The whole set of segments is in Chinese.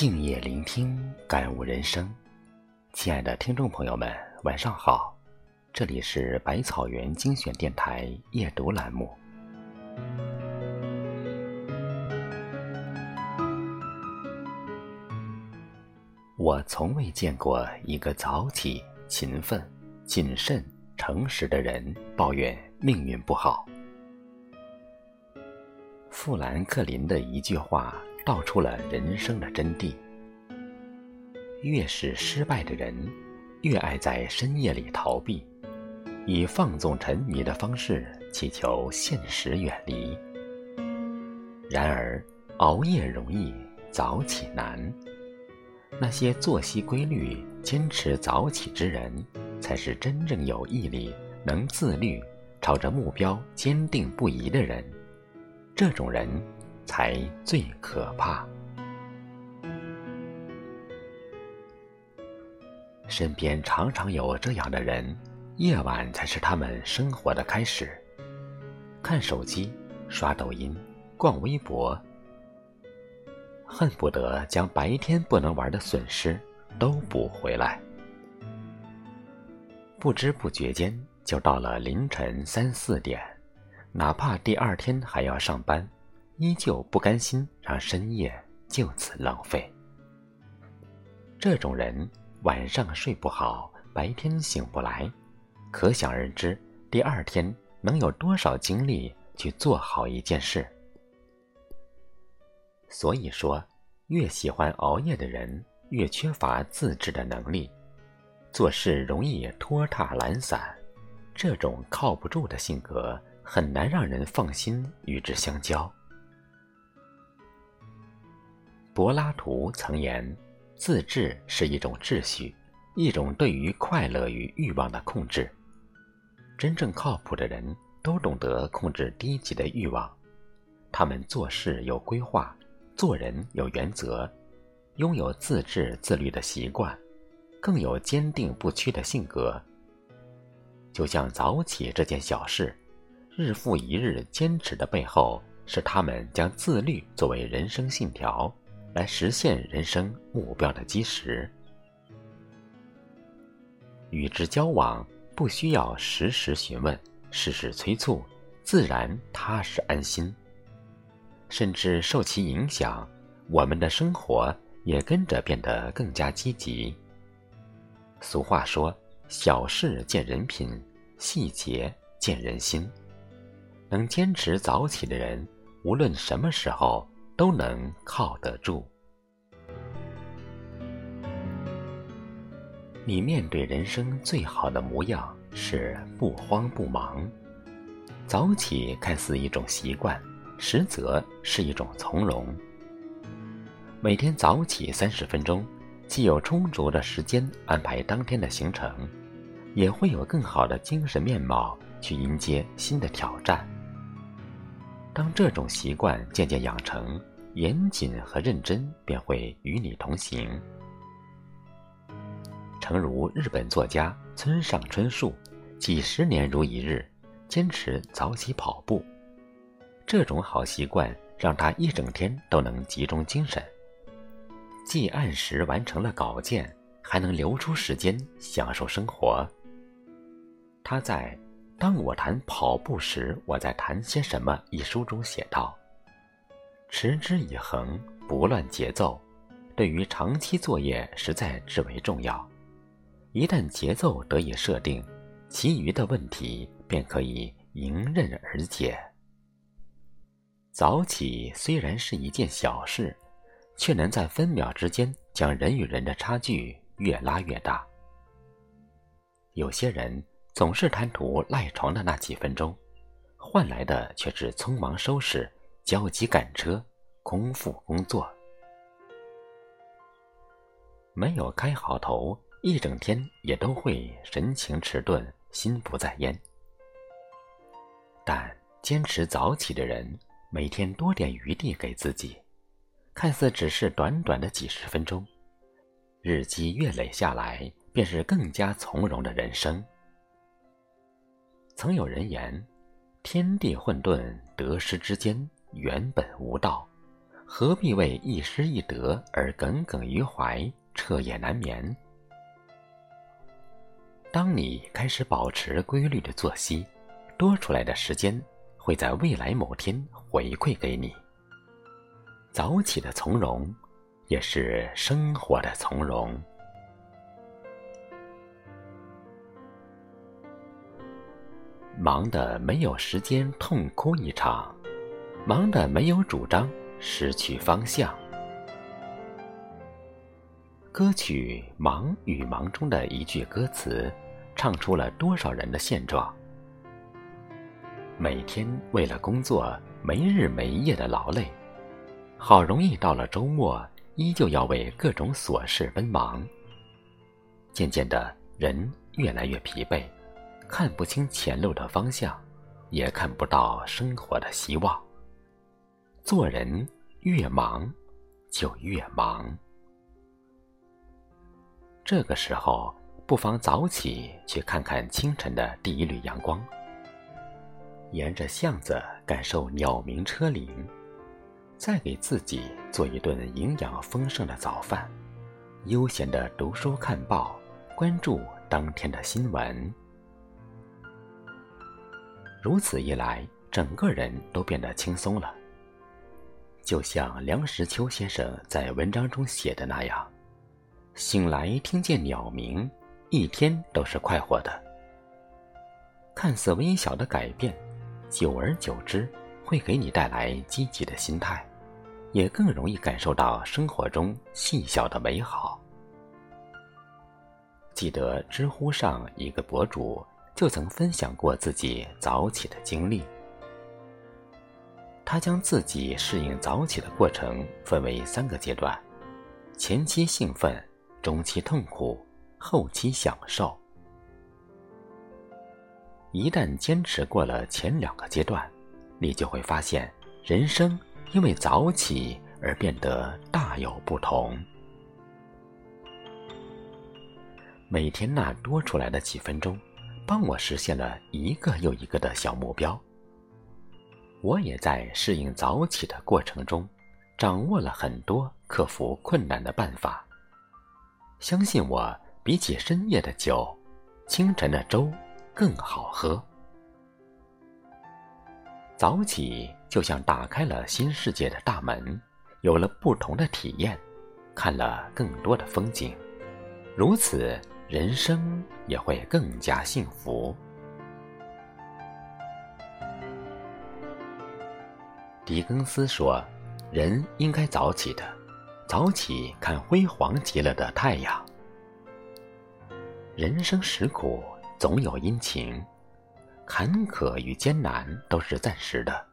静夜聆听，感悟人生。亲爱的听众朋友们，晚上好！这里是百草园精选电台夜读栏目。我从未见过一个早起、勤奋、谨慎、诚实的人抱怨命运不好。富兰克林的一句话。道出了人生的真谛。越是失败的人，越爱在深夜里逃避，以放纵沉迷的方式祈求现实远离。然而，熬夜容易，早起难。那些作息规律、坚持早起之人，才是真正有毅力、能自律、朝着目标坚定不移的人。这种人。才最可怕。身边常常有这样的人，夜晚才是他们生活的开始。看手机、刷抖音、逛微博，恨不得将白天不能玩的损失都补回来。不知不觉间就到了凌晨三四点，哪怕第二天还要上班。依旧不甘心让深夜就此浪费。这种人晚上睡不好，白天醒不来，可想而知，第二天能有多少精力去做好一件事。所以说，越喜欢熬夜的人，越缺乏自制的能力，做事容易拖沓懒散。这种靠不住的性格，很难让人放心与之相交。柏拉图曾言：“自治是一种秩序，一种对于快乐与欲望的控制。真正靠谱的人都懂得控制低级的欲望，他们做事有规划，做人有原则，拥有自治自律的习惯，更有坚定不屈的性格。就像早起这件小事，日复一日坚持的背后，是他们将自律作为人生信条。”来实现人生目标的基石。与之交往，不需要时时询问、事事催促，自然踏实安心。甚至受其影响，我们的生活也跟着变得更加积极。俗话说：“小事见人品，细节见人心。”能坚持早起的人，无论什么时候。都能靠得住。你面对人生最好的模样是不慌不忙。早起看似一种习惯，实则是一种从容。每天早起三十分钟，既有充足的时间安排当天的行程，也会有更好的精神面貌去迎接新的挑战。当这种习惯渐渐养成。严谨和认真便会与你同行。诚如日本作家村上春树，几十年如一日，坚持早起跑步。这种好习惯让他一整天都能集中精神，既按时完成了稿件，还能留出时间享受生活。他在《当我谈跑步时，我在谈些什么》一书中写道。持之以恒，不乱节奏，对于长期作业实在至为重要。一旦节奏得以设定，其余的问题便可以迎刃而解。早起虽然是一件小事，却能在分秒之间将人与人的差距越拉越大。有些人总是贪图赖床的那几分钟，换来的却是匆忙收拾。焦急赶车，空腹工作，没有开好头，一整天也都会神情迟钝，心不在焉。但坚持早起的人，每天多点余地给自己，看似只是短短的几十分钟，日积月累下来，便是更加从容的人生。曾有人言：“天地混沌，得失之间。”原本无道，何必为一失一得而耿耿于怀、彻夜难眠？当你开始保持规律的作息，多出来的时间会在未来某天回馈给你。早起的从容，也是生活的从容。忙得没有时间痛哭一场，忙得没有主张，失去方向。歌曲《忙与忙》中的一句歌词，唱出了多少人的现状：每天为了工作没日没夜的劳累，好容易到了周末，依旧要为各种琐事奔忙。渐渐的，人越来越疲惫。看不清前路的方向，也看不到生活的希望。做人越忙，就越忙。这个时候，不妨早起去看看清晨的第一缕阳光，沿着巷子感受鸟鸣车铃，再给自己做一顿营养丰盛的早饭，悠闲的读书看报，关注当天的新闻。如此一来，整个人都变得轻松了。就像梁实秋先生在文章中写的那样：“醒来听见鸟鸣，一天都是快活的。”看似微小的改变，久而久之会给你带来积极的心态，也更容易感受到生活中细小的美好。记得知乎上一个博主。就曾分享过自己早起的经历。他将自己适应早起的过程分为三个阶段：前期兴奋，中期痛苦，后期享受。一旦坚持过了前两个阶段，你就会发现，人生因为早起而变得大有不同。每天那多出来的几分钟。帮我实现了一个又一个的小目标。我也在适应早起的过程中，掌握了很多克服困难的办法。相信我，比起深夜的酒，清晨的粥更好喝。早起就像打开了新世界的大门，有了不同的体验，看了更多的风景。如此。人生也会更加幸福。狄更斯说：“人应该早起的，早起看辉煌极了的太阳。”人生实苦，总有阴晴，坎坷与艰难都是暂时的，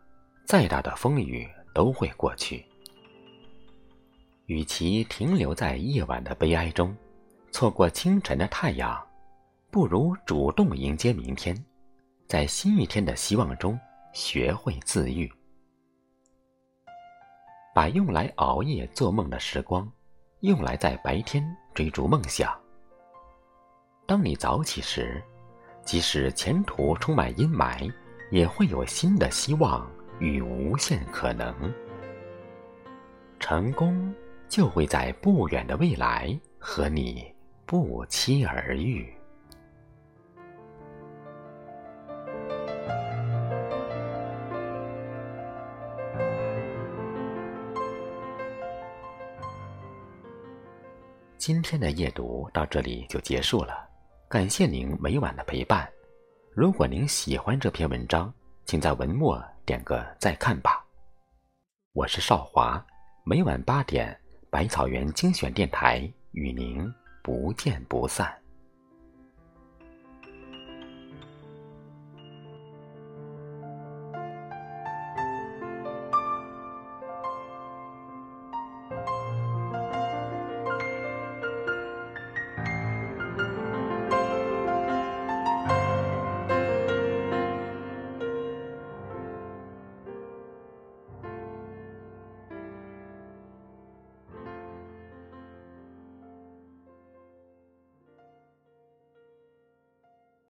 再大的风雨都会过去。与其停留在夜晚的悲哀中。错过清晨的太阳，不如主动迎接明天，在新一天的希望中学会自愈。把用来熬夜做梦的时光，用来在白天追逐梦想。当你早起时，即使前途充满阴霾，也会有新的希望与无限可能。成功就会在不远的未来和你。不期而遇。今天的夜读到这里就结束了，感谢您每晚的陪伴。如果您喜欢这篇文章，请在文末点个再看吧。我是少华，每晚八点，百草园精选电台与您。不见不散。